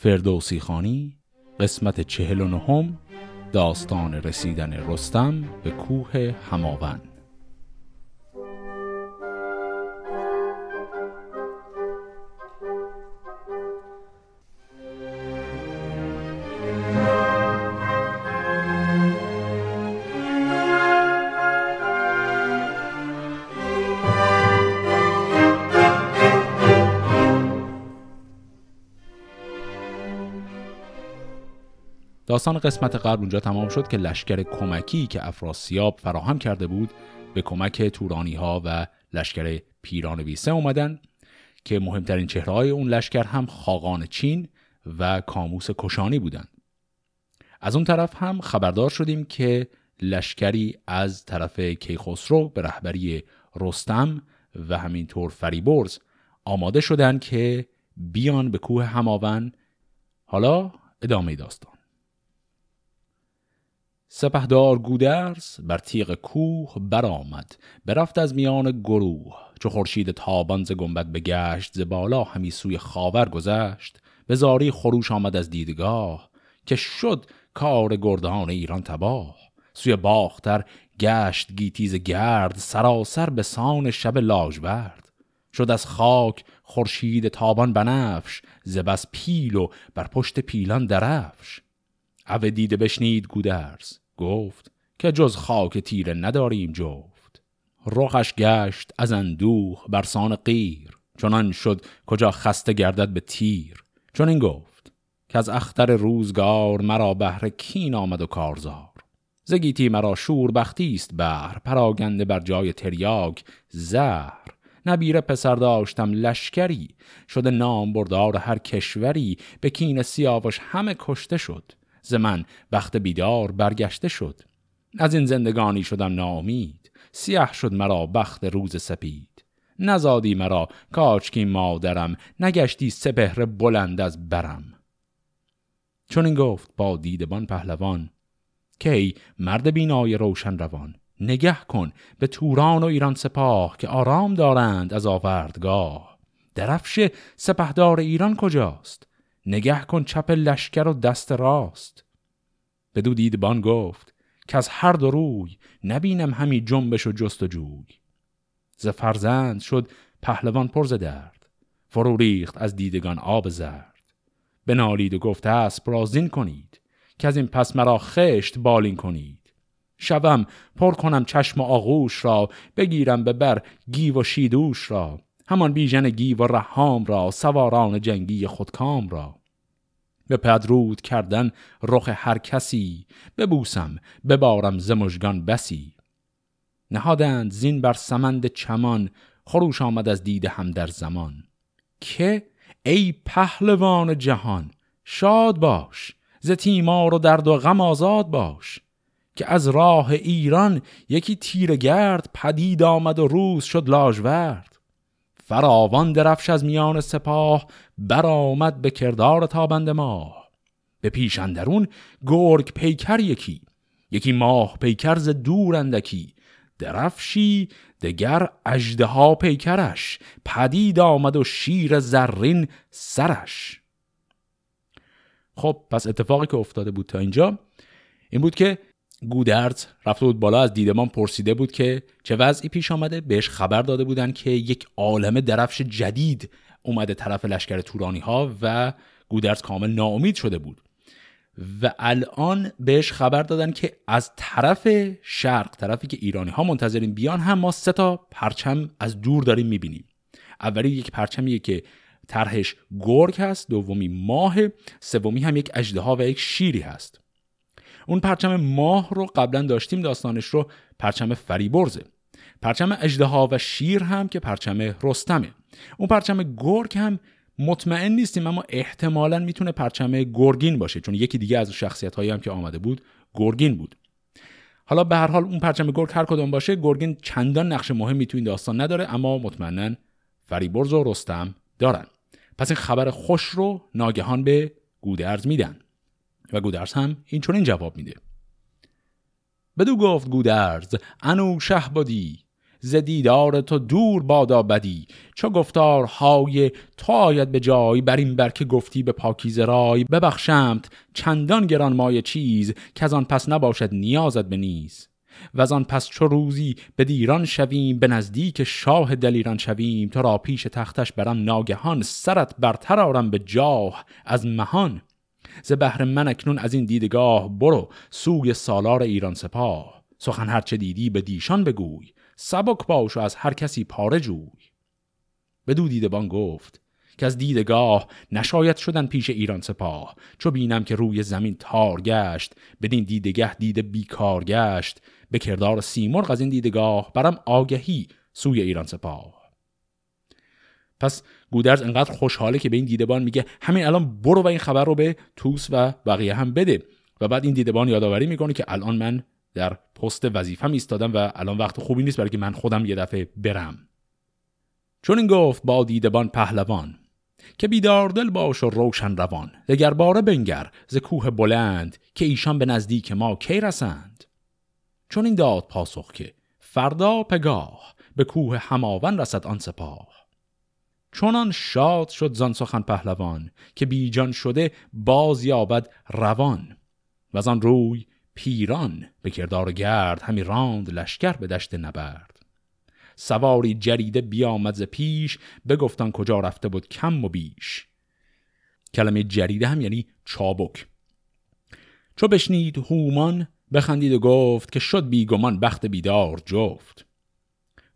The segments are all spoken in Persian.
فردوسی خانی قسمت چهل و نهم داستان رسیدن رستم به کوه هماون داستان قسمت قبل اونجا تمام شد که لشکر کمکی که افراسیاب فراهم کرده بود به کمک تورانی ها و لشکر پیران ویسه اومدن که مهمترین چهره های اون لشکر هم خاقان چین و کاموس کشانی بودند. از اون طرف هم خبردار شدیم که لشکری از طرف کیخسرو به رهبری رستم و همینطور فریبرز آماده شدند که بیان به کوه هماون حالا ادامه داستان سپهدار گودرز بر تیغ کوه برآمد برفت از میان گروه. چو خورشید تابان ز گنبد بگشت ز بالا همی سوی خاور گذشت. به زاری خروش آمد از دیدگاه که شد کار گردان ایران تباه. سوی باختر گشت گیتیز گرد سراسر به سان شب لاژورد شد از خاک خورشید تابان بنفش ز بس پیل و بر پشت پیلان درفش. او دیده بشنید گودرز. گفت که جز خاک تیره نداریم جفت. رخش گشت از اندوه برسان قیر. چنان شد کجا خسته گردد به تیر. چون این گفت که از اختر روزگار مرا بهر کین آمد و کارزار. زگیتی مرا شور بختیست بر پراگنده بر جای تریاک زهر. نبیره پسر داشتم لشکری. شده نام بردار هر کشوری. به کین سیاوش همه کشته شد. ز من وقت بیدار برگشته شد. از این زندگانی شدم نامید سیاه شد مرا بخت روز سپید. نزادی مرا کاچکی مادرم نگشتی سپهر بلند از برم. چون این گفت با دیدبان پهلوان کی مرد بینای روشن روان نگه کن به توران و ایران سپاه که آرام دارند از آوردگاه. درفش سپهدار ایران کجاست؟ نگه کن چپ لشکر و دست راست. بدو دیدبان گفت که از هر دو روی نبینم همی جنبش و جست و جوی. ز فرزند شد پهلوان پرز درد فرو ریخت از دیدگان آب زرد. بنالید و گفت اسب را زین کنید که از این پس مرا خشت بالین کنید. شبم پر کنم چشم و آغوش را بگیرم به بر گیو و شیدوش را. همان بیژن گیو و رهام را سواران جنگی خودکام را. به پدرود کردن رخ هر کسی ببوسم ببارم زمجگان بسی. نهادند زین بر سمند چمان خروش آمد از دید هم در زمان. که ای پهلوان جهان شاد باش ز تیمار و درد و غم آزاد باش. که از راه ایران یکی تیر گرد پدید آمد و روز شد لاژورد. فراوان درفش از میان سپاه برآمد به کردار تابند ماه. به پیش اندرون گرگ پیکر یکی یکی ماه پیکر ز دور اندکی درفشی دگر اژدها پیکرش پدید آمد و شیر زرین سرش. خب پس اتفاقی که افتاده بود تا اینجا این بود که گودرز رفته بود بالا از دیدمان پرسیده بود که چه وضعی پیش آمده. بهش خبر داده بودن که یک عالم درفش جدید اومده طرف لشکر تورانی ها و گودرز کامل ناامید شده بود. و الان بهش خبر دادن که از طرف شرق طرفی که ایرانی ها منتظرین بیان هم ما سه تا پرچم از دور داریم می‌بینیم. اولی یک پرچمیه که طرحش گرگ هست دومی ماه سومی هم یک اژدها و یک شیری هست. اون پرچم ماه رو قبلا داشتیم داستانش رو پرچم فریبرزه. پرچم اجدها و شیر هم که پرچم رستمه. اون پرچم گرگ هم مطمئن نیستیم اما احتمالا می‌تونه پرچم گرگین باشه چون یکی دیگه از شخصیت هایی هم که آمده بود گرگین بود. حالا به هر حال اون پرچم گرگ هر کدوم باشه گرگین چندان نقش مهمی تو این داستان نداره اما مطمئنا فریبرز و رستم دارن. پس این خبر خوش رو ناگهان به گودرز میدن. و گودرز هم این چون این جواب میده. بدو گفت گودرز انو شه بادی ز دیدار تو دور بادا بدی چو گفتارهای تو آید به جای بر این برکه گفتی به پاکیز رای. ببخشمت چندان گران مای چیز که از آن پس نباشد نیازت به نیز. و آن پس چو روزی به دیران شویم به نزدیک شاه دلیران شویم تو را پیش تختش برم ناگهان سرت برتر آرم به جاه از مهان ز بهر من اکنون از این دیدگاه برو سوی سالار ایران سپاه. سخن هرچه دیدی به دیشان بگوی سبک باش و از هر کسی پاره جوی. بدو دیدبان گفت که از دیدگاه نشاید شدن پیش ایران سپاه. چو بینم که روی زمین تار گشت بدین دیدگه دیده بیکار گشت. به کردار سیمرغ از این دیدگاه برم آگهی سوی ایران سپاه. پس گودرز انقدر خوشحاله که به این دیدبان میگه همین الان برو و این خبر رو به توس و بقیه هم بده. و بعد این دیدبان یادآوری می‌کنه که الان من در پست وظیفم ایستادم و الان وقت خوبی نیست برای که من خودم یه دفعه برم. چون این گفت با دیدبان پهلوان که بیدار دل باش و روشن روان دگر باره بنگر ز کوه بلند که ایشان به نزدیک ما کی رسند؟ چون این داد پاسخ که فردا پگاه به کوه هماون رسد آن سپاه. چونان شاد شد زان سخن پهلوان که بیجان شده باز یابد روان و آن روی پیران به کردار گرد همی راند لشکر به دشت نبرد. سواری جریده بیامد ز پیش بگفتان کجا رفته بود کم و بیش. کلمه جریده هم یعنی چابک. چو بشنید هومان بخندید و گفت که شد بیگمان بخت بیدار جفت.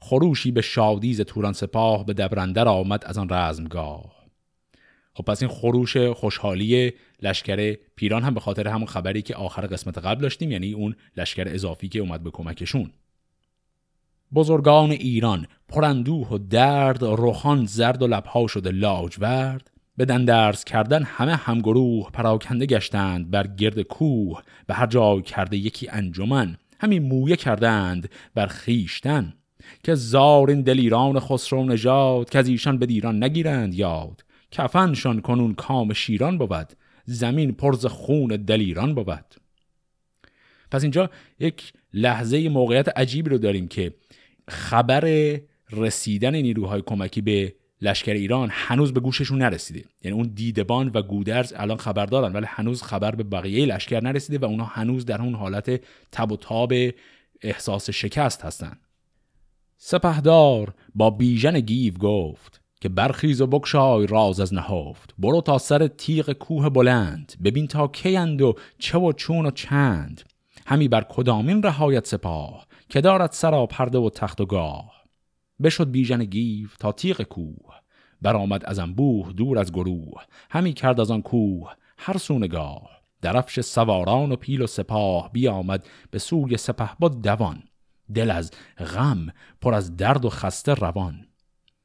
خروشی به شادیز توران سپاه به دبرندر آمد از آن رزمگاه. خب پس این خروش خوشحالی لشکر پیران هم به خاطر همون خبری که آخر قسمت قبل داشتیم یعنی اون لشکر اضافی که اومد به کمکشون. بزرگان ایران پرندوه و درد روخان زرد و لبها شده لاجورد. به دندرز کردن همه همگروه پراکنده گشتند بر گرد کوه به هر جای کرده یکی انجمن. همین مویه کردند بر خیشتن که زارین دلیران خسرو نژاد که از ایشان به دیران نگیرند یاد. کفنشان کنون کام شیران بود زمین پرز خون دلیران بود. پس اینجا یک لحظه موقعیت عجیبی رو داریم که خبر رسیدن نیروهای کمکی به لشکر ایران هنوز به گوششون نرسیده. یعنی اون دیدبان و گودرز الان خبر دارن ولی هنوز خبر به بقیه لشکر نرسیده و اونا هنوز در اون حالت تب و تاب احساس شکست هستن. سپهدار با بیژن گیو گفت که برخیز و بکشای راز از نهفت. برو تا سر تیغ کوه بلند. ببین تا کیند و چه و چون و چند. همی بر کدامین رهایت سپاه که دارد سرا پرده و تخت و گاه. بشد بیژن گیو تا تیغ کوه. برآمد از انبوه دور از گروه. همی کرد از آن کوه هر سونگاه درفش سواران و پیل و سپاه بیامد به سوی سپه دوان. دل از غم پر از درد و خسته روان.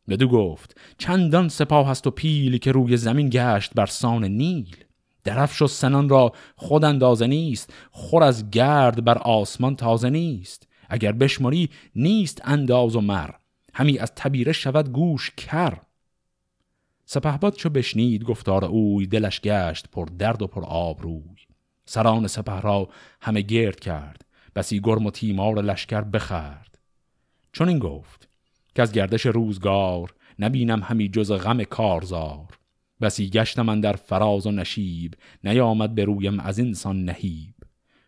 بدو گفت چندان سپاه هست و پیل که روی زمین گشت بر سان نیل. درفش و سنان را خود اندازه نیست. خور از گرد بر آسمان تازه نیست. اگر بشماری نیست انداز و مر. همی از تبیره شود گوش کر. سپهباد چو بشنید گفتار اوی دلش گشت پر درد و پر آب روی سران سپه را همه گرد کرد. بسی گرم و تیمار لشکر بخرد چون این گفت که از گردش روزگار نبینم همی جز غم کارزار. بسی گشت من در فراز و نشیب نیامد به رویم از اینسان نهیب.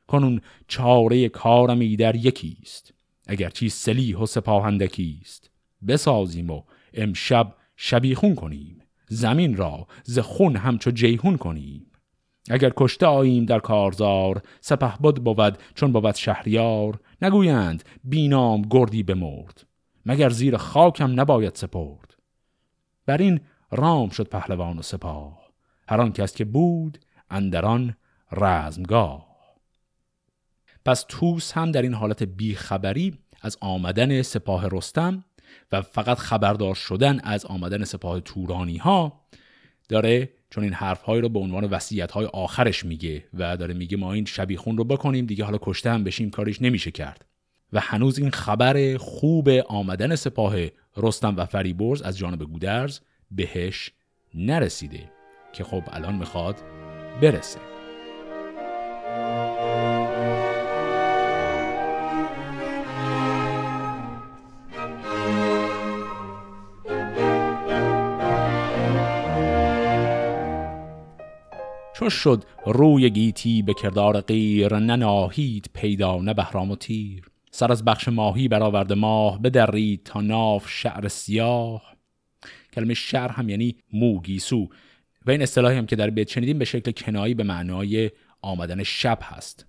کنون چاره کارمی در یکیست اگر چی سلیح و سپاهندکیست. بسازیم و امشب شبیخون کنیم زمین را ز خون همچو جیهون کنیم. اگر کشته آییم در کارزار سپه بود بود چون بود شهریار. نگویند بینام گردی بمرد. مگر زیر خاکم نباید سپرد. بر این رام شد پهلوان و سپاه. هر آن کس که بود اندران رزمگاه. پس توس هم در این حالت بیخبری از آمدن سپاه رستم و فقط خبردار شدن از آمدن سپاه تورانی ها داره چون این حرف های رو به عنوان وصیت های آخرش میگه و داره میگه ما این شبیخون رو بکنیم دیگه حالا کشته هم بشیم کارش نمیشه کرد. و هنوز این خبر خوب آمدن سپاه رستم و فریبرز از جانب گودرز بهش نرسیده که خب الان می‌خواد برسه. چو شد روی گیتی به کردار غیر نناهید پیدا نه بهرام و تیر. سر از بخش ماهی برآورده ماه بدرید تا ناف شعر سیاه. کلمه شعر هم یعنی موگیسو. و این اصطلاحی هم که در بیت شنیدیم به شکل کنایی به معنای آمدن شب هست.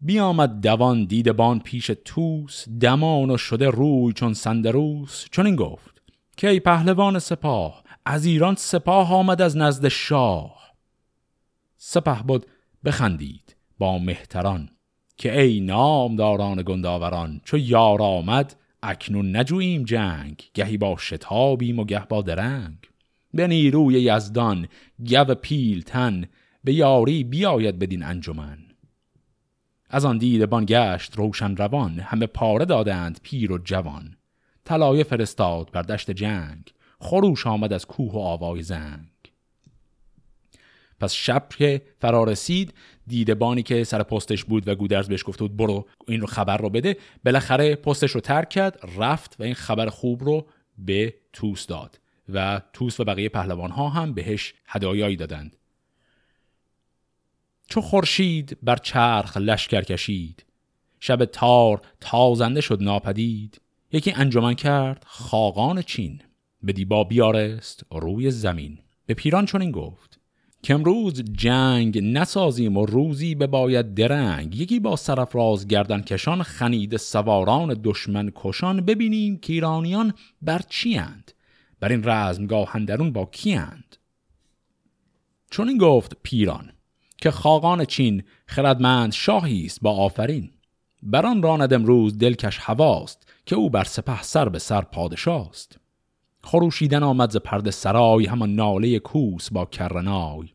بیامد دوان دیدبان پیش توس دمان و شده روی چون سندروس چون این گفت که ای پهلوان سپاه از ایران سپاه آمد از نزد شاه. سپه بود بخندید با مهتران که ای نامداران گنداوران چو یار آمد اکنون نجوییم جنگ گهی با شتابیم و گه با درنگ. به نیروی یزدان گو پیلتن به یاری بیاید بدین انجمن. از آن دیدبان گشت روشن روان همه پاره دادند پیر و جوان. طلایه فرستاد بر دشت جنگ. خروش آمد از کوه و آوای زنگ. پس شب که فرا رسید دیدبانی که سر پستش بود و گودرز بهش گفته بود برو این رو خبر رو بده. بالاخره پستش رو ترک کرد رفت و این خبر خوب رو به توس داد و توس و بقیه پهلوان ها هم بهش هدایایی دادند. چو خورشید بر چرخ لشکر کشید شب تار تازنده شد ناپدید. یکی انجمن کرد خاقان چین. به دیبا بیارست روی زمین. به پیران چون گفت که امروز جنگ نسازیم و روزی به باید درنگ. یکی با سرفراز گردن کشان خنید سواران دشمن کشان. ببینیم که ایرانیان بر چی اند. بر این رزمگاه هندرون با کی اند؟ چون این گفت پیران که خاقان چین خردمند شاهی است با آفرین. بران راند امروز دلکش هواست که او بر سپه سر به سر پادشاست. خروشیدن آمد ز پرد سرای همان ناله کوس با کرنای.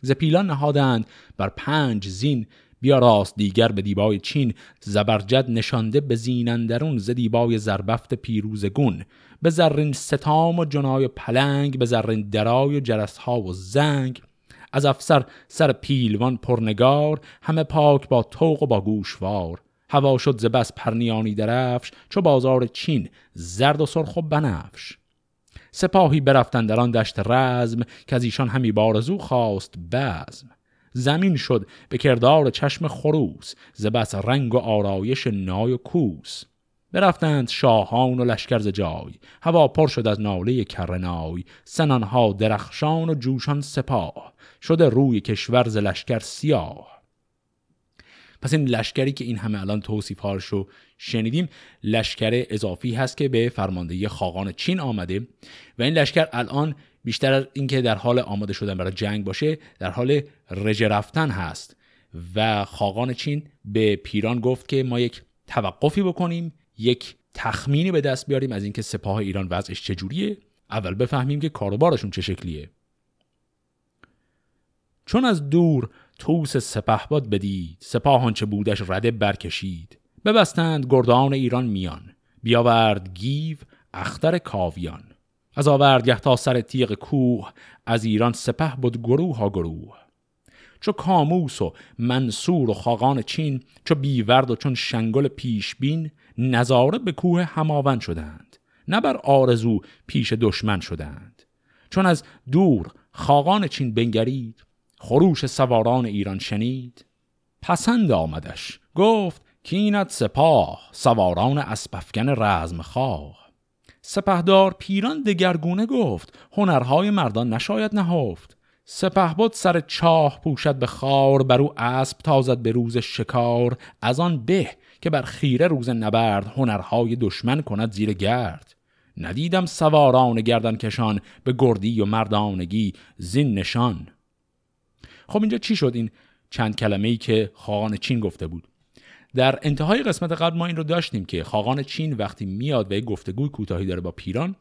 ز پیلان نهادند بر پنج زین بیا راست دیگر به دیبای چین. زبرجد نشانده به زینندرون ز دیبای زربفت پیروز گون. به زرین ستام و جنای پلنگ به زرین درای و جرسها و زنگ. از افسر سر پیلوان پرنگار همه پاک با توق و با گوشوار. هوا شد ز بس پرنیانی درفش چو بازار چین زرد و سرخ و بنفش. سپاهی برفتن در آن دشت رزم که از ایشان همی بارزو خواست بزم. زمین شد به کردار چشم خروس ز بس رنگ و آرایش نای و کوس. برفتند شاهان و لشکر ز جای هوا پر شد از ناله کرنای. سنانها درخشان و جوشان سپاه. شده روی کشور ز لشکر سیاه. پس این لشکری که این همه الان توصیف رو شنیدیم لشکر اضافی هست که به فرماندهی خاقان چین آمده و این لشکر الان بیشتر از اینکه در حال آماده شدن برای جنگ باشه در حال رژه رفتن هست و خاقان چین به پیران گفت که ما یک توقفی بکنیم یک تخمینی به دست بیاریم از اینکه سپاه ایران وضعش چجوریه اول بفهمیم که کاروبارشون چه شکلیه. چون از دور توس سپهباد بدید سپاه آنچه بودش رده برکشید. ببستند گردان ایران میان بیاورد گیو اختر کاویان. از آوردگه تا سر تیغ کوه از ایران سپه بود گروه ها گروه. چو کاموس و منصور و خاقان چین چو بیورد و چون شنگل پیشبین نظاره به کوه هماون شدند. نه بر آرزو پیش دشمن شدند. چون از دور خاقان چین بنگرید خروش سواران ایران شنید. پسند آمدش. گفت کینت سپاه سواران اسپفگن رزم خواه. سپهدار پیران دگرگونه گفت هنرهای مردان نشاید نهفت. سپه سر چاه پوشد به خار بر او اسب تازد به روز شکار. از آن به که بر خیره روز نبرد هنرهای دشمن کند زیر گرد. ندیدم سواران گردن کشان به گردی و مردانگی زین نشان. خب اینجا چی شد این چند کلمه ای که خاقان چین گفته بود؟ در انتهای قسمت قبل ما این رو داشتیم که خاقان چین وقتی میاد و یک گفتگوی کوتاهی داره با پیران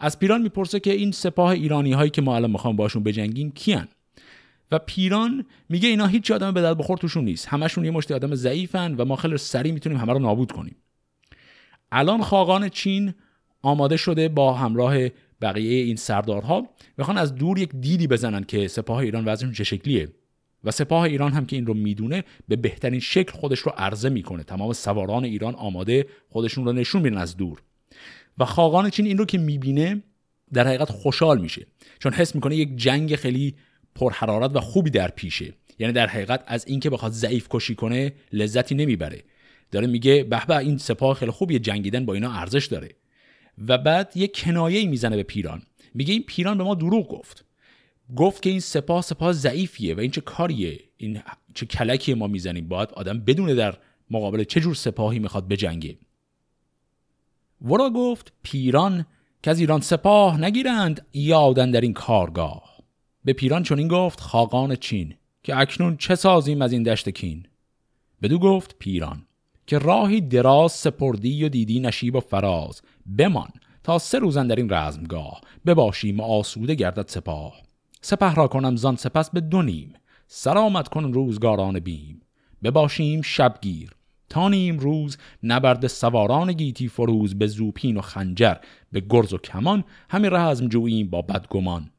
از پیران می‌پرسه که این سپاه ایرانی هایی که ما الان می‌خوام باشون بجنگیم کیان؟ و پیران میگه اینا هیچ آدم به درد بخور توشون نیست. همشون یه مشتی آدم ضعیفن و ما خیلی سریع می‌تونیم همه رو نابود کنیم. الان خاقان چین آماده شده با همراه بقیه این سردارها می‌خوان از دور یک دیدی بزنن که سپاه ایران وضعشون چه شکلیه. و سپاه ایران هم که این رو می‌دونه به بهترین شکل خودش رو عرضه می‌کنه. تمام سواران ایران آماده خودشون رو نشون میدن از دور. و خاقان چین این رو که می‌بینه در حقیقت خوشحال میشه. چون حس می‌کنه یک جنگ خیلی پرحرارت و خوبی در پیشه. یعنی در حقیقت از اینکه بخواد ضعیف کشی کنه لذتی نمی‌بره. داره میگه به این سپاه خیلی خوبی جنگیدن با اینا ارزش داره. و بعد یه کنایه می‌زنه به پیران. میگه این پیران به ما دروغ گفت. گفت که این سپاه سپاه ضعیفیه و این چه کاریه؟ این چه کلکی ما می‌زنیم؟ باید آدم بدونه در مقابل چه جور سپاهی می‌خواد بجنگه. ورا گفت پیران که از ایران سپاه نگیرند یادن در این کارگاه. به پیران چون این گفت خاقان چین که اکنون چه سازیم از این دشت کین؟ بدو گفت پیران. که راهی دراز سپردی و دیدی نشیب و فراز. بمان تا سه روزن در این رزمگاه. بباشیم و آسوده گردد سپاه. سپه را کنم زان سپس به دو نیم. سرامت کن روزگاران بیم. بباشیم شبگیر. تا نیم روز نبرد سواران گیتی فروز به زوپین و خنجر. به گرز و کمان همین رزم جوییم با بدگمان.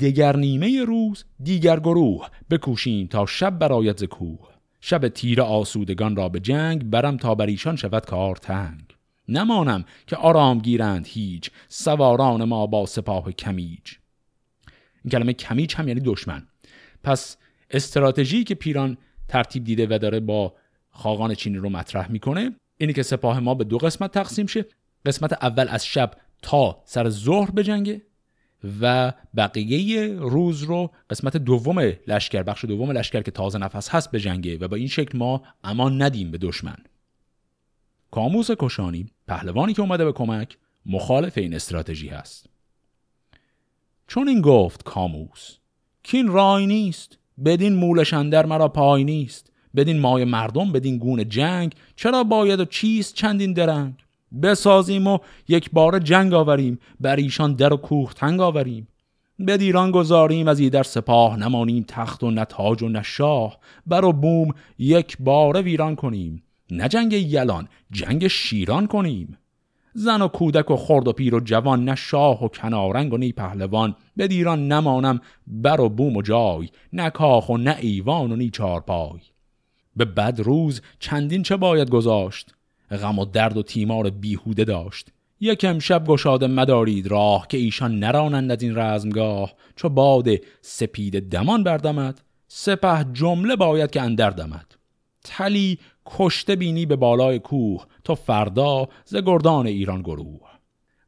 دگر نیمه روز دیگر گروه. بکوشیم تا شب برایت ز کوه. شب تیر آسودگان را به جنگ برم تا بر ایشان شود کار تنگ. نمانم که آرام گیرند هیچ سواران ما با سپاه کمیج. این کلمه کمیج هم یعنی دشمن. پس استراتژی که پیران ترتیب دیده و داره با خاقان چینی رو مطرح می‌کنه اینی که سپاه ما به دو قسمت تقسیم شه. قسمت اول از شب تا سر ظهر بجنگه و بقیه روز رو قسمت دوم لشکر بخش دوم لشکر که تازه نفس هست به جنگه و با این شکل ما امان ندیم به دشمن. کاموس کشانی پهلوانی که اومده به کمک مخالف این استراتژی هست. چون این گفت کاموس کین رای نیست بدین مولشندر مرا پای نیست بدین مای مردم بدین گونه جنگ چرا باید و چیست چندین درنگ؟ بسازیم و یک بار جنگ آوریم. بر ایشان در و کوه تنگ آوریم. به دیران گذاریم از در سپاه. نمانیم تخت و نتاج و نشاه بر و بوم یک بار ویران کنیم. نه جنگ یلان جنگ شیران کنیم. زن و کودک و خرد و پیر و جوان نه شاه و کنارنگ و نی پهلوان. به دیران نمانم بر و بوم و جای. نه کاخ و نه ایوان و نی چارپای. به بد روز چندین چه باید گذاشت؟ غم و درد و تیمار بیهوده داشت. یکم شب گشاده مدارید راه که ایشان نرانند از این رزمگاه. چو باد سپید دمان بردمد سپه جمله باید که اندر دمد. تلی کشته بینی به بالای کوه تا فردا ز گردان ایران گروه.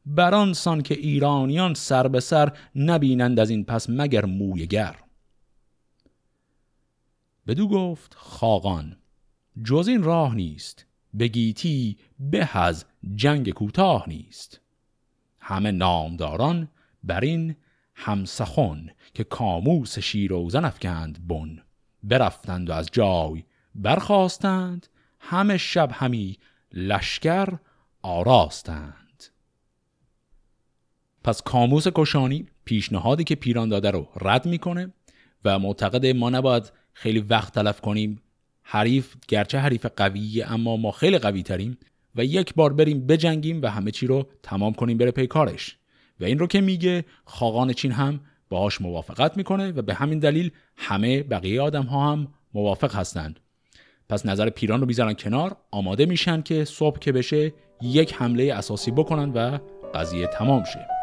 بران سان که ایرانیان سر به سر نبینند از این پس مگر مویگر بدو گفت خاقان جز این راه نیست. بگیتی به از جنگ کوتاه نیست. همه نامداران بر این همسخن که کاموس شیروزن افکند بن. برفتند و از جای برخواستند همه شب همی لشکر آراستند. پس کاموس کشانی پیشنهادی که پیران داده رو رد می‌کنه و معتقد ما نباید خیلی وقت تلف کنیم حریف گرچه حریف قویه اما ما خیلی قوی تریم و یک بار بریم بجنگیم و همه چی رو تمام کنیم بره پی کارش. و این رو که میگه خاقان چین هم باهاش موافقت می‌کنه و به همین دلیل همه بقیه آدم ها هم موافق هستند. پس نظر پیران رو می‌ذارن کنار آماده میشن که صبح که بشه یک حمله اساسی بکنن و قضیه تمام شه.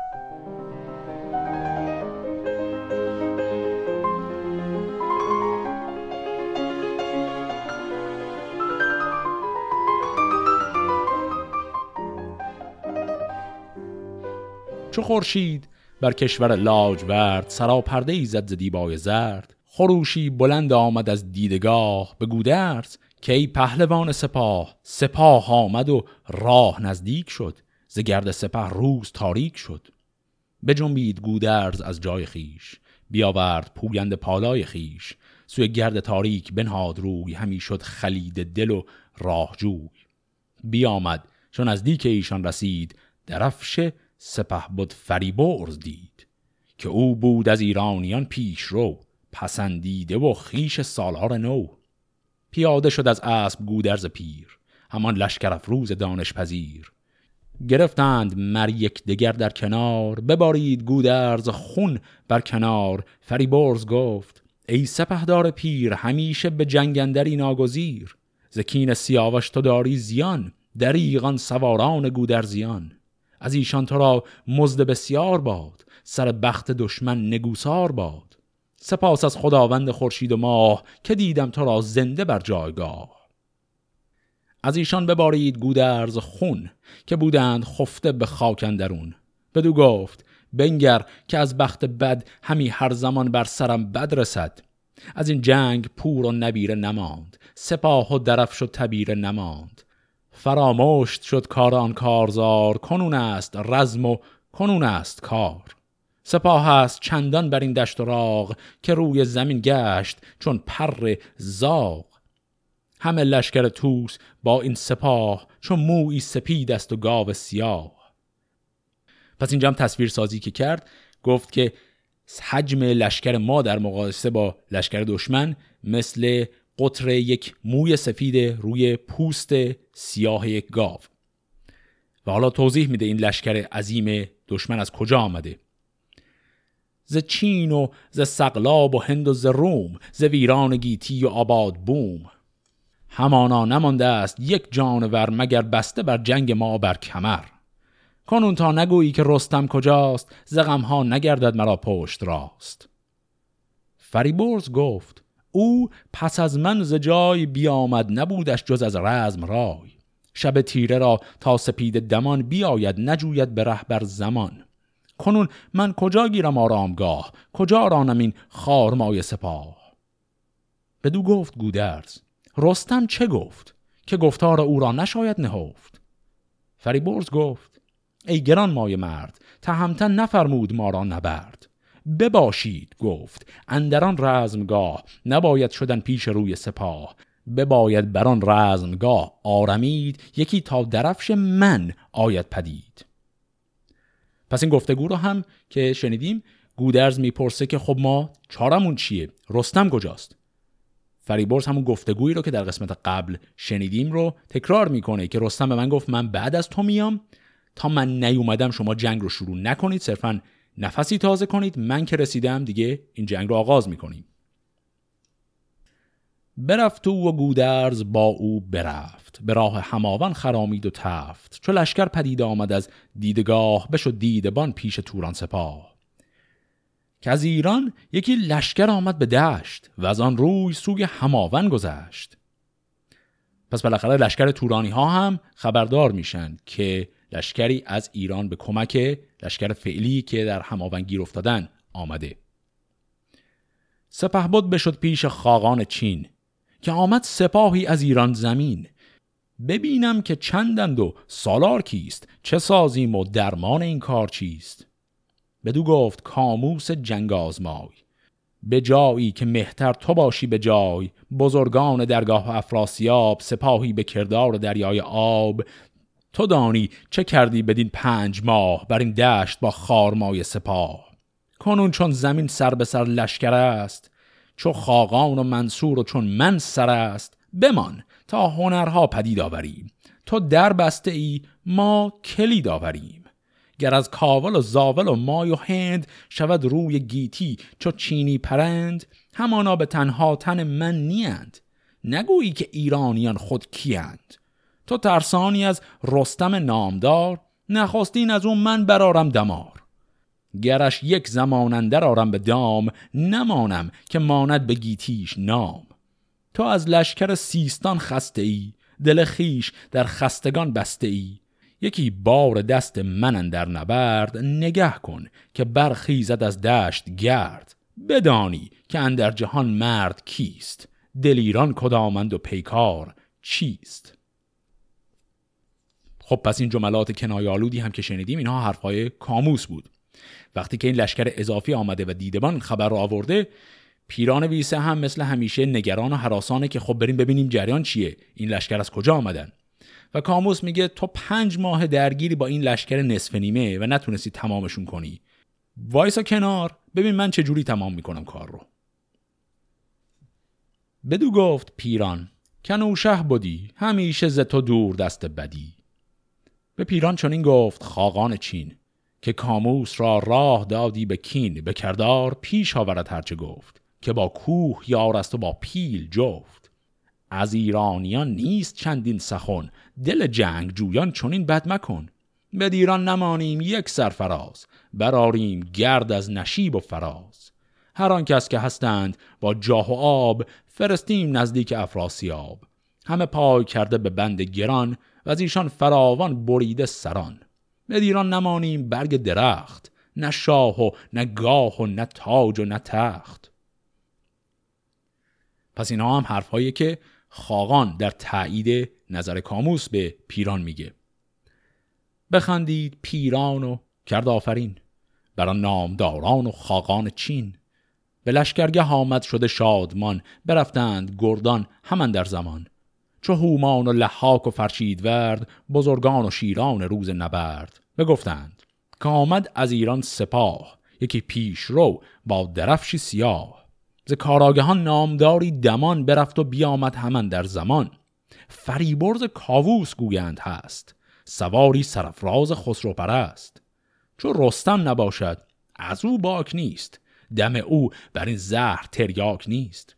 چو خورشید بر کشور لاجورد سراپرده ای زد ز دیبای زرد. خروشی بلند آمد از دیدگاه به گودرز که ای پهلوان سپاه؟ سپاه آمد و راه نزدیک شد ز گرد سپه روز تاریک شد. بجنبید گودرز از جای خیش بیاورد پویند پالای خیش سوی گرد تاریک بنهاد روی همی شد خلید دل و راهجوی. بیامد چون از دیک ایشان رسید درفش سپه بود فریبرز دید که او بود از ایرانیان پیش رو پسندیده و خیش سالار نو. پیاده شد از اسب گودرز پیر همان لشکر افروز دانش پذیر. گرفتند مر یک دگر در کنار ببارید گودرز خون بر کنار. فریبرز گفت ای سپهدار پیر همیشه به جنگندری ناگزیر. زکین سیاوش تو داری زیان دریغان سواران گودرزیان. از ایشان تو را مزد بسیار باد سر بخت دشمن نگوسار باد. سپاس از خداوند خورشید و ماه که دیدم تو را زنده بر جایگاه. از ایشان ببارید گودرز خون که بودند خفته به خاک اندرون. بدو گفت بنگر که از بخت بد همی هر زمان بر سرم بد رسد. از این جنگ پور و نبیره نماند سپاه و درف شد تبیره نماند. فراموشت شد کاران کارزار کنون است رزم و کنون است کار. سپاه است چندان بر این دشت و راغ که روی زمین گشت چون پر زاغ. همه لشکر توس با این سپاه چون موی سپید است و گاو سیاه. پس اینجا هم تصویر سازی که کرد گفت که حجم لشکر ما در مقایسه با لشکر دشمن مثل قطر یک موی سفید روی پوست سیاه یک گاو. و حالا توضیح میده این لشکر عظیم دشمن از کجا آمده. ز چین و ز سقلاب و هند و ز روم ز ویران گیتی و آباد بوم. همانا نمانده است یک جانور مگر بسته بر جنگ ما بر کمر. کنون تا نگویی که رستم کجاست ز ها نگردد مرا پشت راست. فریبرز گفت او پس از من ز جای بیامد نبودش جز از رزم رای. شب تیره را تا سپید دمان بیاید نجوید به بر زمان. کنون من کجا گیرم آرامگاه؟ کجا رانم این خارمای سپاه؟ بدو گفت گودرز رستم چه گفت؟ که گفتار او را نشاید نهفت. فریبرز گفت ای گران مای مرد تهمتن نفرمود ما را نبرد. بباشید گفت. اندران رزمگاه نباید شدن پیش روی سپاه. بباید بران رزمگاه آرمید یکی تا درفش من آید پدید. پس این گفتگو رو هم که شنیدیم گودرز می‌پرسه که خب ما چارمون چیه؟ رستم کجاست؟ فریبرز همون گفتگویی رو که در قسمت قبل شنیدیم رو تکرار می‌کنه که رستم به من گفت من بعد از تو میام. تا من نیومدم شما جنگ رو شروع نکنید صرفا نفسی تازه کنید. من که رسیدم دیگه این جنگ رو آغاز می‌کنیم. برفت او و گودرز با او برفت. به راه هماون خرامید و تفت. چو لشکر پدید آمد از دیدگاه بشد دیدبان پیش توران سپاه. که از ایران یکی لشکر آمد به دشت و از آن روی سوی هماون گذشت. پس بالاخره لشکر تورانی ها هم خبردار میشن که لشکری از ایران به کمک لشکر فعلی که در هماون گیر افتادن آمده. سپهبد بشد پیش خاقان چین که آمد سپاهی از ایران زمین. ببینم که چندند و سالار کیست چه سازیم و درمان این کار چیست. بدو گفت کاموس جنگ آزمای به جایی که مهتر تو باشی به جای بزرگان درگاه افراسیاب سپاهی به کردار دریای آب تو دانی چه کردی بدین پنج ماه بر این دشت با خارمای سپاه؟ کنون چون زمین سر به سر لشکر است چو خاقان و منصور و چون من سر است بمان تا هنرها پدید آوریم. تو در بسته ای ما کلید آوریم. گر از کاول و زاول و مای و هند شود روی گیتی چو چینی پرند همانا به تنها تن من نیند نگویی که ایرانیان خود کیند تو ترسانی از رستم نامدار نخواستین از اون من برارم دمار. گرش یک زمان اندر آرم به دام نمانم که ماند به گیتیش نام. تو از لشکر سیستان خسته ای دل خیش در خستگان بسته ای یکی بار دست من در نبرد نگه کن که برخیزد از دشت گرد. بدانی که اندر جهان مرد کیست دلیران کدامند و پیکار چیست. خب پس این جملات کنایالودی هم که شنیدیم اینها حرفهای کاموس بود. وقتی که این لشکر اضافی آمده و دیدبان خبر رو آورده پیران ویسه هم مثل همیشه نگران و حراسانه که خب بریم ببینیم جریان چیه این لشکر از کجا آمدن. و کاموس میگه تو پنج ماه درگیری با این لشکر نصف نیمه و نتونستی تمامشون کنی. وایسا کنار ببین من چه جوری تمام می‌کنم کار رو. بدو گفت پیران کنوشه بودی همیشه ز تو دور دست بدی. به پیران چنین گفت خاقان چین که کاموس را راه دادی به کین به کردار پیش آورد هرچه گفت که با کوه یار است و با پیل جفت. از ایرانیان نیست چندین سخن دل جنگ جویان چنین بد مکن. به ایران نمانیم یک سرفراز براریم گرد از نشیب و فراز. هر آن کس که هستند با جاه و آب فرستیم نزدیک افراسیاب. همه پای کرده به بند گران و از ایشان فراوان بریده سران. به دیران نمانیم برگ درخت نه شاه و نه گاه و نه تاج و نه تخت. پس اینا هم حرفهایی که خاقان در تایید نظر کاموس به پیران میگه. بخندید پیران و کرد آفرین. برای نامداران و خاقان چین. به لشکرگه آمد شده شادمان برفتند گردان همان در زمان. چو هومان و لحاک و فرشیدورد بزرگان و شیران روز نبرد. بگفتند که آمد از ایران سپاه یکی پیش رو با درفشی سیاه. ز کاراگهان نامداری دمان برفت و بیامد همان در زمان. فریبرز کاووس گویند هست سواری سرفراز خسرو پرست. چو رستم نباشد از او باک نیست دم او بر این زهر تریاک نیست.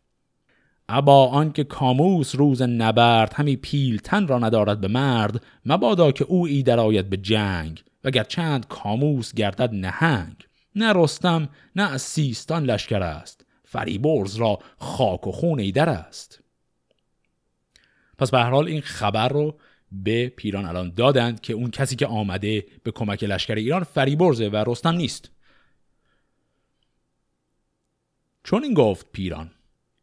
ابا آنکه کاموس روز نبرد همی پیلتن را ندارد به مرد مبادا که او ای درآید به جنگ وگر چند کاموس گردد نهنگ. نه رستم نه از سیستان لشکر است فریبرز را خاک و خون ایدر است. پس به حال این خبر رو به پیران الان دادند که اون کسی که آمده به کمک لشکر ایران فریبرزه و رستم نیست. چون این گفت پیران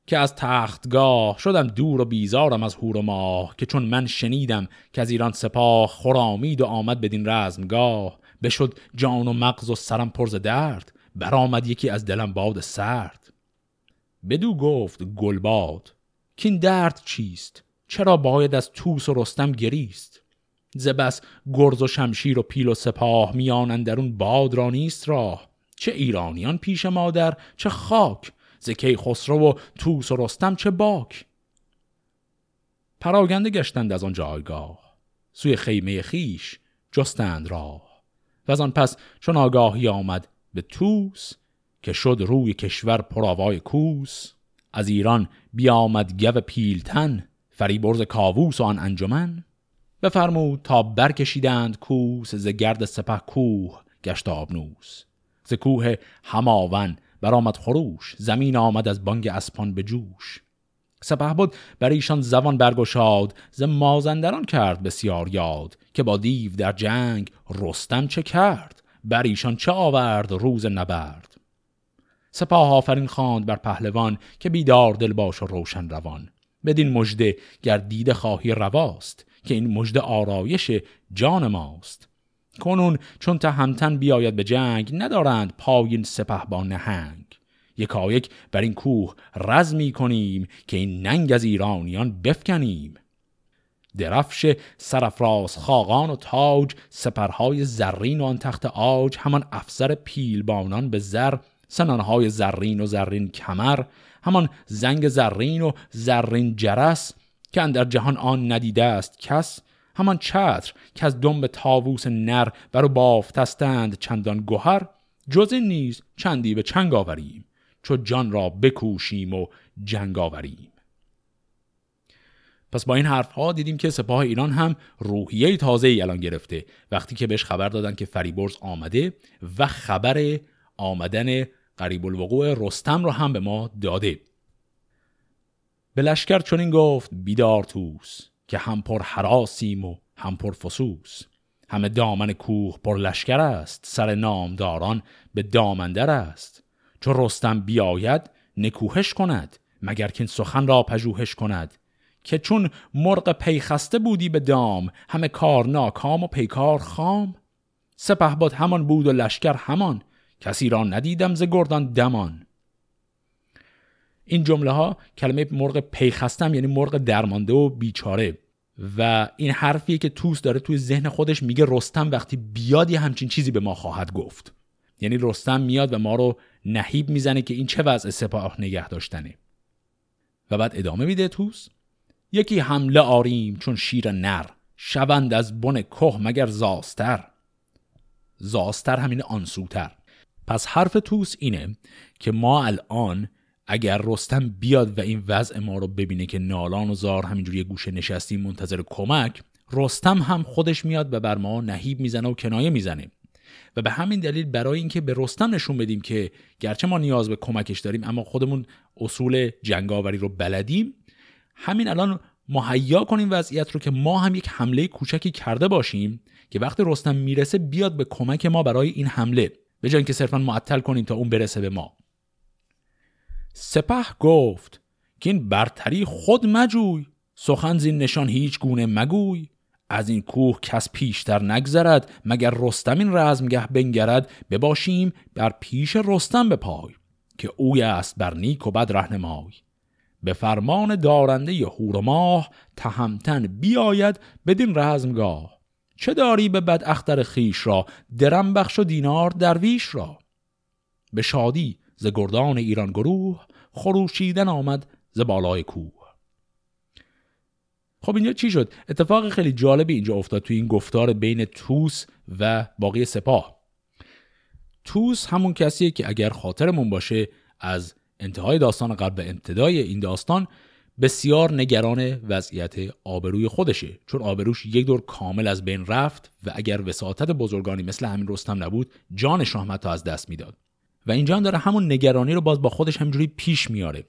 که از تختگاه شدم دور و بیزارم از هور و ماه که چون من شنیدم که از ایران سپاه خرامید و آمد بدین رزمگاه. بشد جان و مغز و سرم پرز درد برآمد یکی از دلم باد سرد. بدو گفت گلباد که این درد چیست؟ چرا باید از توس و رستم گریست؟ زبس گرز و شمشیر و پیل و سپاه میان درون باد را نیست راه. چه ایرانیان پیش مادر چه خاک زکی خسرو و توس و رستم چه باک؟ پراگنده گشتند از آن جایگاه. سوی خیمه خیش جستند راه. و از آن پس چون آگاهی آمد به توس که شد روی کشور پرآوای کوس از ایران بیامد گو پیلتن فریبرز کاووس و آن انجمن. بفرمود تا برکشیدند کوس ز گرد سپه کوه گشت آبنوس. ز کوه هماون برآمد خروش زمین آمد از بانگ اسپان به جوش. سپه بود بر ایشان زبان برگشاد ز مازندران کرد بسیار یاد که با دیو در جنگ رستم چه کرد بر ایشان چه آورد روز نبرد. سپاه آفرین خواند بر پهلوان که بیدار دل باش و روشن روان. بدین مژده گر دیده خواهی رواست که این مژده آرایش جان ماست. کنون چون تهمتن بیاید به جنگ ندارند پایین سپه با نهنگ. یکایک بر این کوه رزمی کنیم که این ننگ از ایرانیان بفکنیم. درفش سرفراز خاقان و تاج سپرهای زرین و آن تخت آج همان افسر پیلبانان به زر سنانهای زرین و زرین کمر همان زنگ زرین و زرین جرس که اندر جهان آن ندیده است کس. همان چتر که از دنب تاووس نر برو بافتستند چندان گوهر جز نیز چندی به چنگ آوریم چو جان را بکوشیم و جنگ آوریم. پس با این حرف ها دیدیم که سپاه ایران هم روحیه تازه ای الان گرفته. وقتی که بهش خبر دادن که فریبرز آمده و خبر آمدن قریب الوقوع رستم رو هم به ما داده. به لشکر چنین گفت بیدار توس که هم پر حراسیم و هم پر فسوس. همه دامن کوه پر لشکر است. سر نامداران به دامندر است. چو رستم بیاید نکوهش کند مگر که سخن را پژوهش کند. که چون مرغ پیخسته بودی به دام همه کار ناکام و پیکار خام. سپه باد همان بود و لشکر همان. کسی را ندیدم ز گردان دمان. این جمله ها کلمه مرغ پیخستم یعنی مرغ درمانده و بیچاره. و این حرفیه که توس داره توی ذهن خودش میگه رستم وقتی بیاد یه همچین چیزی به ما خواهد گفت. یعنی رستم میاد و ما رو نهیب می‌زنه که این چه وضع سپاه نگه داشتنه. و بعد ادامه میده توس. یکی حمله آریم چون شیر نر شوند از بن که مگر زاستر. زاستر همین آنسوتر. پس حرف توس اینه که ما الان اگر رستم بیاد و این وضع ما رو ببینه که نالان و زار همینجوری گوشه نشستیم منتظر کمک رستم هم خودش میاد و بر ما نهیب می‌زنه و کنایه می‌زنه. و به همین دلیل برای اینکه به رستم نشون بدیم که گرچه ما نیاز به کمکش داریم اما خودمون اصول جنگاوری رو بلدیم همین الان مهیا کنیم وضعیت رو که ما هم یک حمله کوچکی کرده باشیم که وقتی رستم می‌رسه بیاد به کمک ما برای این حمله. به جای اینکه صرفا معطل کنیم تا اون برسه به ما. سپه گفت که این برتری خود مجوی سخن زین نشان هیچ گونه مگوی از این کوه کس پیشتر نگذرد مگر رستم این رزمگه بنگرد بباشیم بر پیش رستم به پای که اوی است بر نیک و بد رهنمای. به فرمان دارنده هور و ماه تهمتن بیاید بدین رزمگاه چه داری به بد اختر خیش را درم بخش و دینار درویش را؟ به شادی ز گردان ایران گروه خروشیدن آمد ز بالای کوه. خب اینجا چی شد؟ اتفاق خیلی جالبی اینجا افتاد توی این گفتار بین توس و باقی سپاه. توس همون کسیه که اگر خاطرمون باشه از انتهای داستان قبل به ابتدای این داستان بسیار نگران وضعیت آبروی خودشه. چون آبروش یک دور کامل از بین رفت و اگر وساطت بزرگانی مثل همین رستم نبود جانش هم حتی از دست می‌داد. و اینجا هم داره همون نگرانی رو باز با خودش همجوری پیش میاره.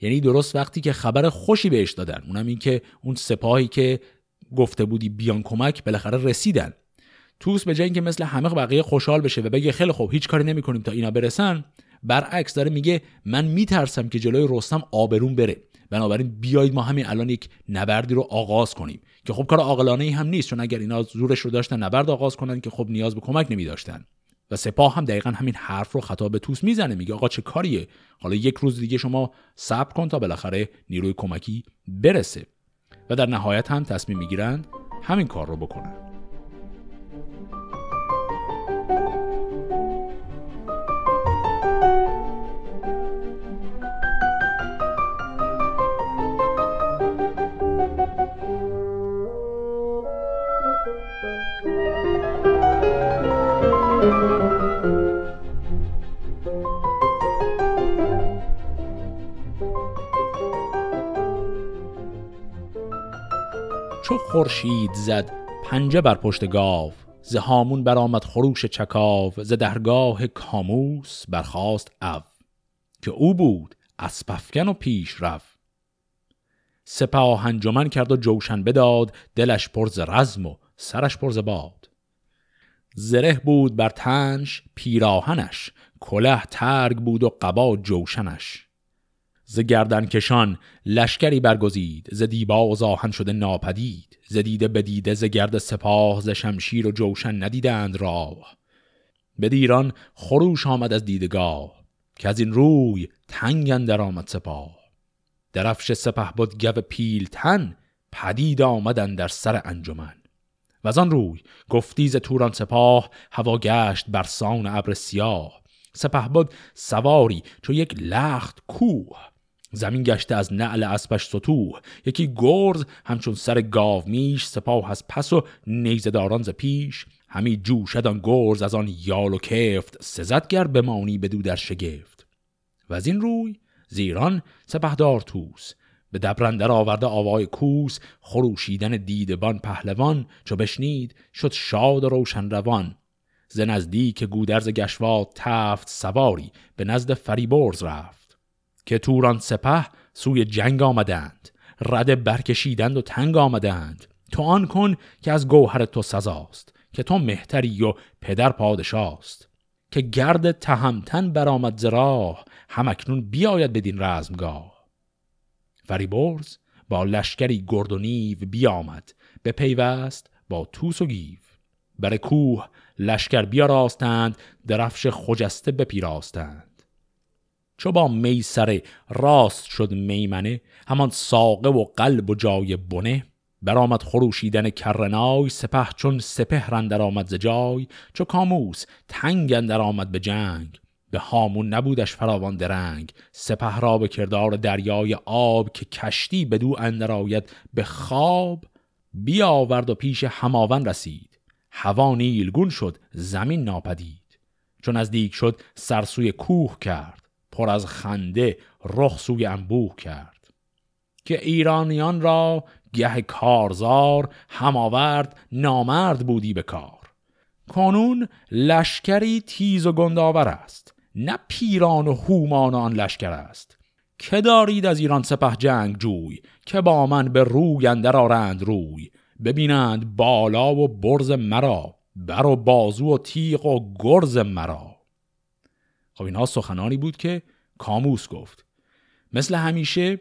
یعنی درست وقتی که خبر خوشی بهش دادن اونم این که اون سپاهی که گفته بودی بیان کمک بالاخره رسیدن. توس به جای اینکه مثل همه بقیه خوشحال بشه و بگه خیلی خوب هیچ کاری نمی‌کنیم تا اینا برسن برعکس داره میگه من میترسم که جلوی رستم آبرون بره. بنابراین بیایید ما همین الان یک نبردی رو آغاز کنیم. که خب کار عاقلانه هم نیست چون اگر اینا زورش رو داشتن نبرد آغاز کنن که خب نیاز به کمک نمی داشتن و سپاه هم دقیقا همین حرف رو خطاب به توس می‌زنه. میگه آقا چه کاریه؟ حالا یک روز دیگه شما صبر کن تا بالاخره نیروی کمکی برسه. و در نهایت هم تصمیم می‌گیرن همین کار رو بکنن. خورشید زد پنجه بر پشت گاو. ز هامون برآمد خروش چکاو ز درگاه کاموس برخاست او که او بود اسپفکن و پیش رفت سپاه انجمن کرد و جوشن بداد دلش پر ز رزم و سرش پر ز باد. زره بود بر تنش پیراهنش. کله ترگ بود و قبا جوشنش. ز گردن کشان لشکری برگزید ز دیبا و زاهن شده ناپدید ز دیده بدیده ز گرد سپاه ز شمشیر و جوشن ندیدند راه. به دیران خروش آمد از دیدگاه که از این روی تنگ در آمد سپاه. درفش سپه بود گو پیلتن پدید آمدن در سر انجمن. و از آن روی گفتی ز توران سپاه هوا گشت بر سان ابر سیاه. سپه بود سواری چو یک لخت کوه زمین گشته از نعل اسبش سطوح. یکی گرز همچون سر گاو میش سپاه از پس و نیزداران ز پیش. همی جوشد آن گرز از آن یال و کفت. سزد گر بمانی بدو در شگفت. و از این روی زیران سپهدار توس به دبرندر آورده آوای کوس. خروشیدن دیدبان پهلوان. چو بشنید شد شاد و روشن روان. ز نزدیک گودرز گشواد تفت سواری. به نزد فریبرز رفت. که توران سپه سوی جنگ آمدند. رد برکشیدند و تنگ آمدند. تو آن کن که از گوهر تو سزاست که تو مهتری و پدر پادشاست. که گرد تهمتن برآمد ز راه همکنون بیاید بدین رزمگاه. فریبرز با لشکری گرد و نیو بیامد به پیوست با توس و گیو. بر کوه لشکر بیاراستند درفش خجسته بپیراستند. چو با میسر راست شد میمنه همان ساقه و قلب و جای بنه. برآمد خروشیدن کرنای سپه چون سپه اندر آمد ز جای. چو کاموس تنگ اندر آمد به جنگ به هامون نبودش فراوان درنگ. سپه را به کردار دریای آب که کشتی بدو اندر آید به خواب بیاورد و پیش هماون رسید. هوا نیلگون شد زمین ناپدید. چون از دیگ شد سرسوی کوه کرد. پر از خنده رخ سوی انبوه کرد که ایرانیان را گه کارزار هم آورد نامرد بودی به کار. کنون لشکری تیز و گنداور است نه پیران و هومان آن لشکر است. که دارید از ایران سپه جنگ جوی؟ که با من به روی اندر آرند روی؟ ببینند بالا و برز مرا بر و بازو و تیغ و گرز مرا. خب اینها سخنانی بود که کاموس گفت. مثل همیشه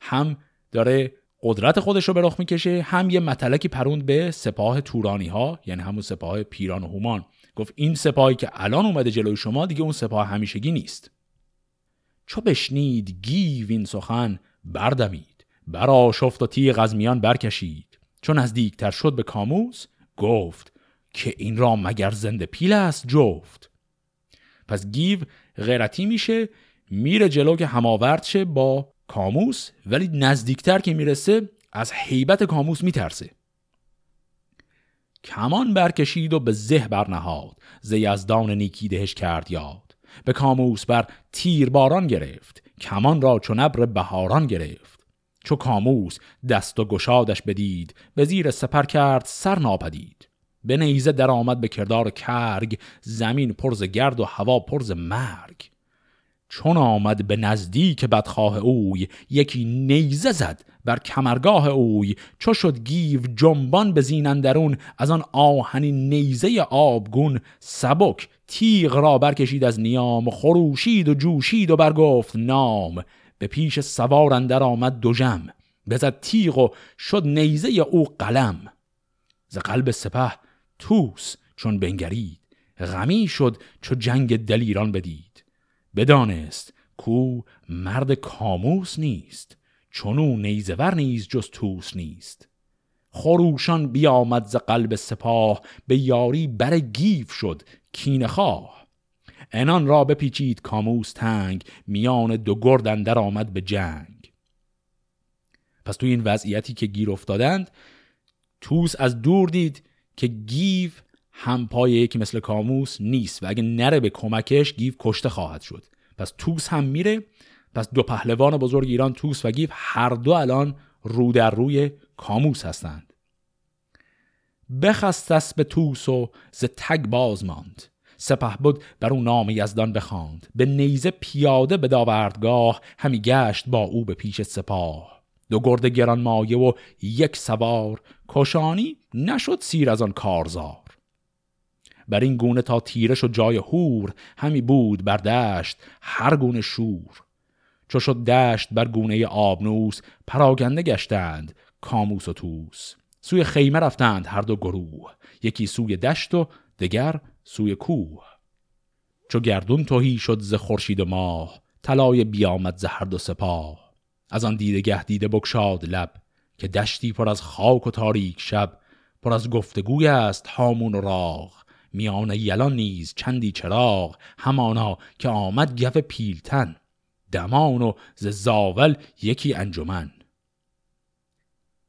هم داره قدرت خودش رو به رخ می‌کشه هم یه متلکی پروند به سپاه تورانی ها یعنی همون سپاه پیران و هومان. گفت این سپاهی که الان اومده جلوی شما دیگه اون سپاه همیشگی نیست. چو بشنید گیو این سخن بردمید برا شفت و تیغ از میان برکشید. چون نزدیکتر شد به کاموس گفت که این را مگر زنده پیل است جفت. پس گیو غیرتی میشه میره جلو که هماورد شه با کاموس ولی نزدیکتر که می‌رسه از حیبت کاموس میترسه. کمان برکشید و به زه برنهاد ز یزدان نیکی دهش کرد یاد. به کاموس بر تیر باران گرفت کمان را چون ابر بهاران گرفت. چو کاموس دست و گشادش بدید به زیر سپر کرد سر ناپدید. به نیزه در آمد به کردار کرگ زمین پرز گرد و هوا پرز مرگ. چون آمد به نزدیک بدخواه اوی یکی نیزه زد بر کمرگاه اوی. چو شد گیو جنبان به زینندرون از آن آهنی نیزه آبگون. سبک تیغ را برکشید از نیام خروشید و جوشید و برگفت نام. به پیش سوار اندر آمد دو جم بزد تیغ و شد نیزه او قلم. ز قلب سپه توس چون بنگرید. غمی شد چو جنگ دلیران بدید. بدانست کو مرد کاموس نیست چونو نیزور نیز جز توس نیست. خروشان بیامد ز قلب سپاه به یاری بر گیف شد خواه. عنان را بپیچید کاموس تنگ میان دو گرد اندر آمد به جنگ. پس تو این وضعیتی که گیر افتادند توس از دور دید که گیو هم پای یکی مثل کاموس نیست و اگه نره به کمکش گیو کشته خواهد شد. پس توس هم میره. پس دو پهلوان بزرگ ایران توس و گیو هر دو الان رو در روی کاموس هستند. بخست به توس و ز تگ باز ماند. سپه بود بر او نام یزدان بخواند. به نیزه پیاده به داوردگاه همی گشت با او به پیش سپاه. دو گرد گران مایه و یک سوار کشانی نشد سیر از آن کارزار. بر این گونه تا تیرش و جای هور همی بود بر دشت هر گونه شور. چو شد دشت بر گونه آبنوس پراگنده گشتند کاموس و توس سوی خیمه رفتند هر دو گروه. یکی سوی دشت و دگر سوی کوه. چو گردون توهی شد ز خورشید و ماه طلای بیامد ز هر دو سپاه. از آن دیده گه دیده بکشاد لب که دشتی پر از خاک و تاریک شب پر از گفتگوی است هامون و راغ. میان یلان نیز چندی چراغ همانا که آمد گف پیلتن. دمان و ز زاول یکی انجمن.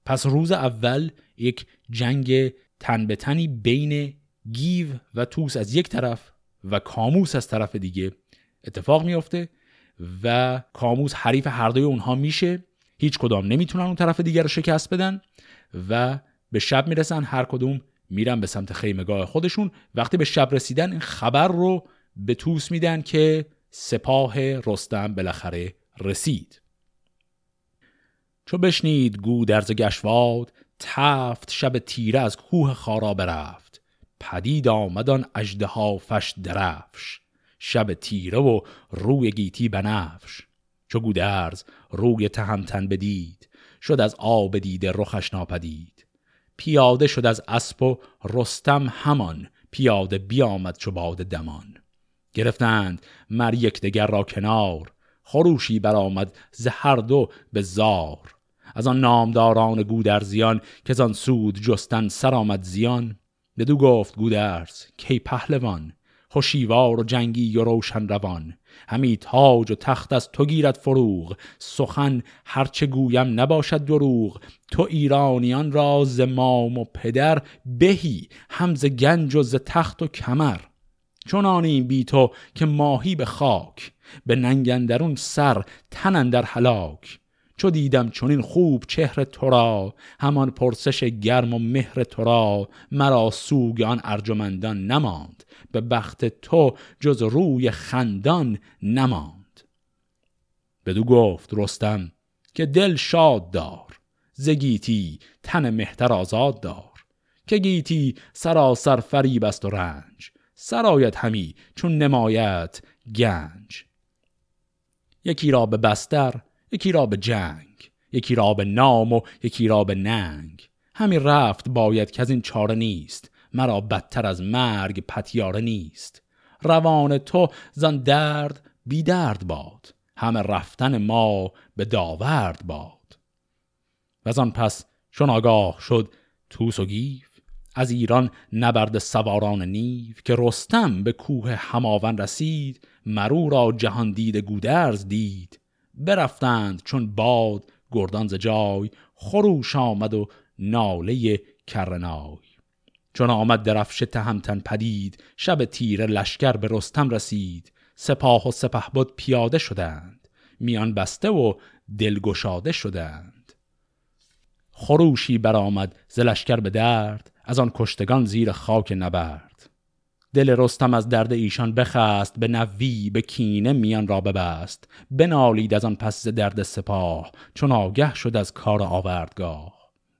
پس روز اول یک جنگ تن به تنی بین گیو و توس از یک طرف و کاموس از طرف دیگه اتفاق میافته. و کاموس حریف هر دوی اونها میشه. هیچ کدام نمی‌تونن اون طرف دیگر رو شکست بدن و به شب می‌رسن هر کدوم میرن به سمت خیمگاه خودشون. وقتی به شب رسیدن این خبر رو به توس میدن که سپاه رستم بالاخره رسید. چو بشنید گودرز گشواد تفت شب تیره از کوه خارا برفت. پدید آمدان اجده فش درفش. شب تیره و روی گیتی بنفش. چو گودرز روی تهمتن بدید شد از آب دیده رخش ناپدید. پیاده شد از اسب و رستم همان پیاده بیامد چو باد دمان. گرفتند مر یکدیگر را کنار خروشی برآمد ز هر دو به زار. از آن نامداران گودرزیان که زان سود جستن سر آمد زیان. بدو گفت گودرز کی پهلوان خوشیوار و جنگی و روشن روان. همی تاج و تخت از تو گیرد فروغ. سخن هرچه گویم نباشد دروغ. تو ایرانیان را ز مام و پدر بهی هم ز گنج و ز تخت و کمر. چنانیم بی تو که ماهی به خاک به ننگندرون سر تن در هلاک. چو دیدم چنین خوب چهر تو را همان پرسش گرم و مهر تو را مرا سوگ آن ارجمندان نماند. به بخت تو جز روی خندان نماند. بدو گفت رستم که دل شاد دار زگیتی تن مهتر آزاد دار. که گیتی سراسر فریب است و رنج سرایت همی چون نمایت گنج. یکی را به بستر یکی را به جنگ یکی را به نام و یکی را به ننگ. همی رفت باید که از این چاره نیست مرا بدتر از مرگ پتیاره نیست. روان تو زن درد بی درد باد. همه رفتن ما به داورد باد. و آن پس چون آگاه شد توس و گیف از ایران نبرد سواران نیو که رستم به کوه هماون رسید مرو را جهان دید گودرز دید. برفتند چون باد گردان ز جای خروش آمد و ناله کرنای. چون آمد درفش تهمتن پدید شب تیره لشکر به رستم رسید. سپاه و سپه بود پیاده شدند میان بسته و دلگشاده شدند. خروشی برآمد ز لشکر به درد از آن کشتگان زیر خاک نبرد. دل رستم از درد ایشان بخست به نوی به کینه میان را ببست. بنالید از آن پس درد سپاه چون آگه شد از کار آوردگاه.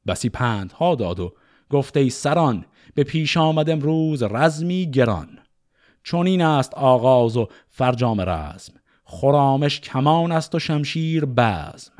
بسی پندها داد و گفته ای سران به پیش آمد امروز رزمی گران. چون این است آغاز و فرجام رزم. خرامش کمان است و شمشیر بزم.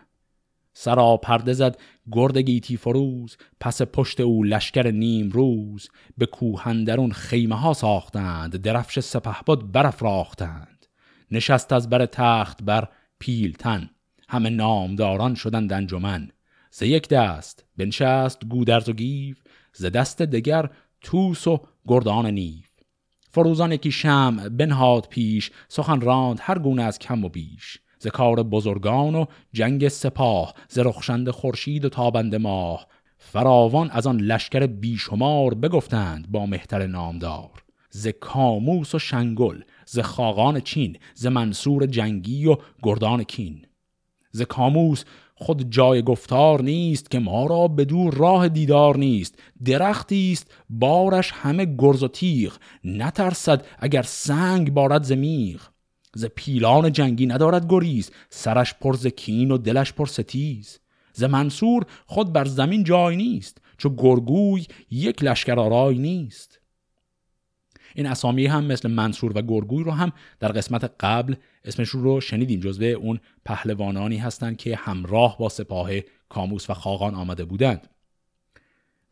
سرا پرده زد گرد گیتی فروز پس پشت او لشکر نیم روز. به کوهندرون خیمه ها ساختند درفش سپهبد برافراختند. نشست از بر تخت بر پیلتن همه نامداران شدند انجمن. ز یک دست بنشست گودرز و گیو ز دست دگر توس و گردان نیو. فروزان یکی شمع بنهاد پیش سخن راند هر گونه از کم و بیش. ز کار بزرگان و جنگ سپاه ز رخشنده خورشید و تابنده ماه. فراوان از آن لشکر بیشمار بگفتند با مهتر نامدار. ز کاموس و شنگل ز خاقان چین ز منصور جنگی و گردان کین. ز کاموس خود جای گفتار نیست که ما را دور راه دیدار نیست. درختی است بارش همه گرز و تیغ. نترسد اگر سنگ بارد ز میغ. ز پیلان جنگی ندارد گریز سرش پر ز کین و دلش پر ستیز. ز منصور خود بر زمین جای نیست چو گرگوی یک لشکر آرای نیست. این اسامی هم مثل منصور و گرگوی رو هم در قسمت قبل اسمش رو شنیدیم جزوه اون پهلوانانی هستند که همراه با سپاه کاموس و خاقان آمده بودند.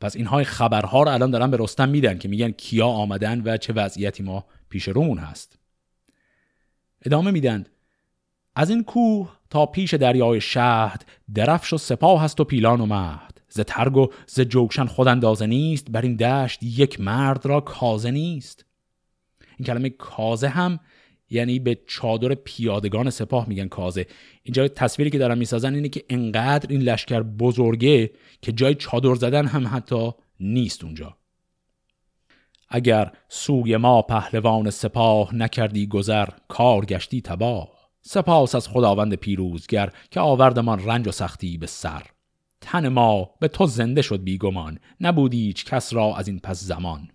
پس اینهای خبرها رو الان دارن به رستم میدن که میگن کیا آمدن و چه وضعیتی ما پیش رومون هست. ادامه میدند. از این کوه تا پیش دریای شهد درفش و سپاه هست و پیلان و مهد. ز ترگ و ز جوکشن خود اندازه نیست بر این دشت یک مرد را کازه نیست. این کلمه کازه هم یعنی به چادر پیادگان سپاه میگن کازه. اینجا تصویری که دارن می‌سازن اینه که انقدر این لشکر بزرگه که جای چادر زدن هم حتی نیست اونجا. اگر سوی ما پهلوان سپاه نکردی گذر کار گشتی تباه. سپاس از خداوند پیروزگر که آوردمان رنج و سختی به سر. تن ما به تو زنده شد بیگمان. نبودی هیچ کس را از این پس زمان.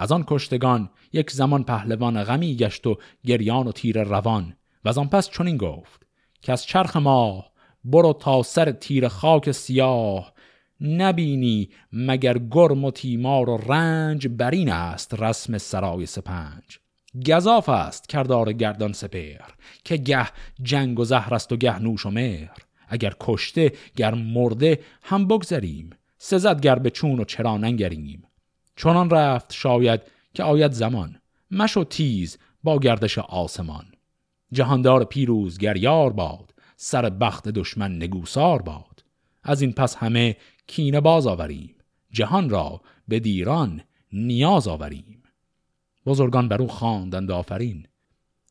از آن کشتگان یک زمان پهلوان غمی گشت و گریان و تیر روان و از آن پس چنین گفت که از چرخ ما برو تا سر تیر خاک سیاه نبینی مگر گرم و تیمار و رنج برین است رسم سرای سپنج. گذاف است کردار گردان سپر که گه جنگ و زهر است و گه نوش و مهر. اگر کشته گر مرده هم بگذریم. سزد گر به چون و چرا ننگریم. چنان رفت شاید که آید زمان مشو تیز با گردش آسمان. جهاندار پیروز گر یار باد سر بخت دشمن نگوسار باد. از این پس همه کینه باز آوریم جهان را به دیران نیاز آوریم. بزرگان بر او خواندند آفرین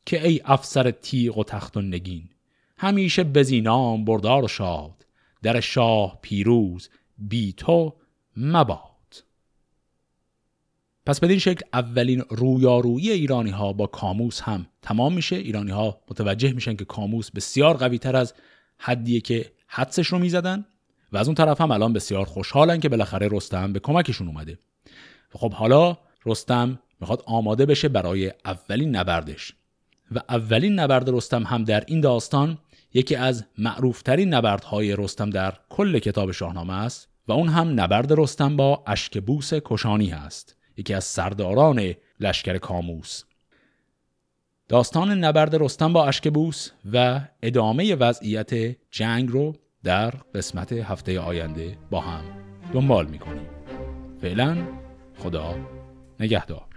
که ای افسر تیغ و تخت و نگین همیشه بزینام بردار و شاد در شاه پیروز بی تو مباد. پس بدین شکل اولین رویارویی ایرانی ها با کاموس هم تمام میشه. ایرانی ها متوجه میشن که کاموس بسیار قوی تر از حدیه که حدسش رو می‌زدن و از اون طرف هم الان بسیار خوشحالن که بالاخره رستم به کمکشون اومده. خب حالا رستم می‌خواد آماده بشه برای اولین نبردش و اولین نبرد رستم هم در این داستان یکی از معروفترین نبردهای رستم در کل کتاب شاهنامه است و اون هم نبرد رستم با اشکبوس کشانی هست. یکی از سرداران لشکر کاموس. داستان نبرد رستم با اشکبوس و ادامه وضعیت جنگ رو در قسمت هفته آینده با هم دنبال می‌کنیم. فعلا خدا نگهدار.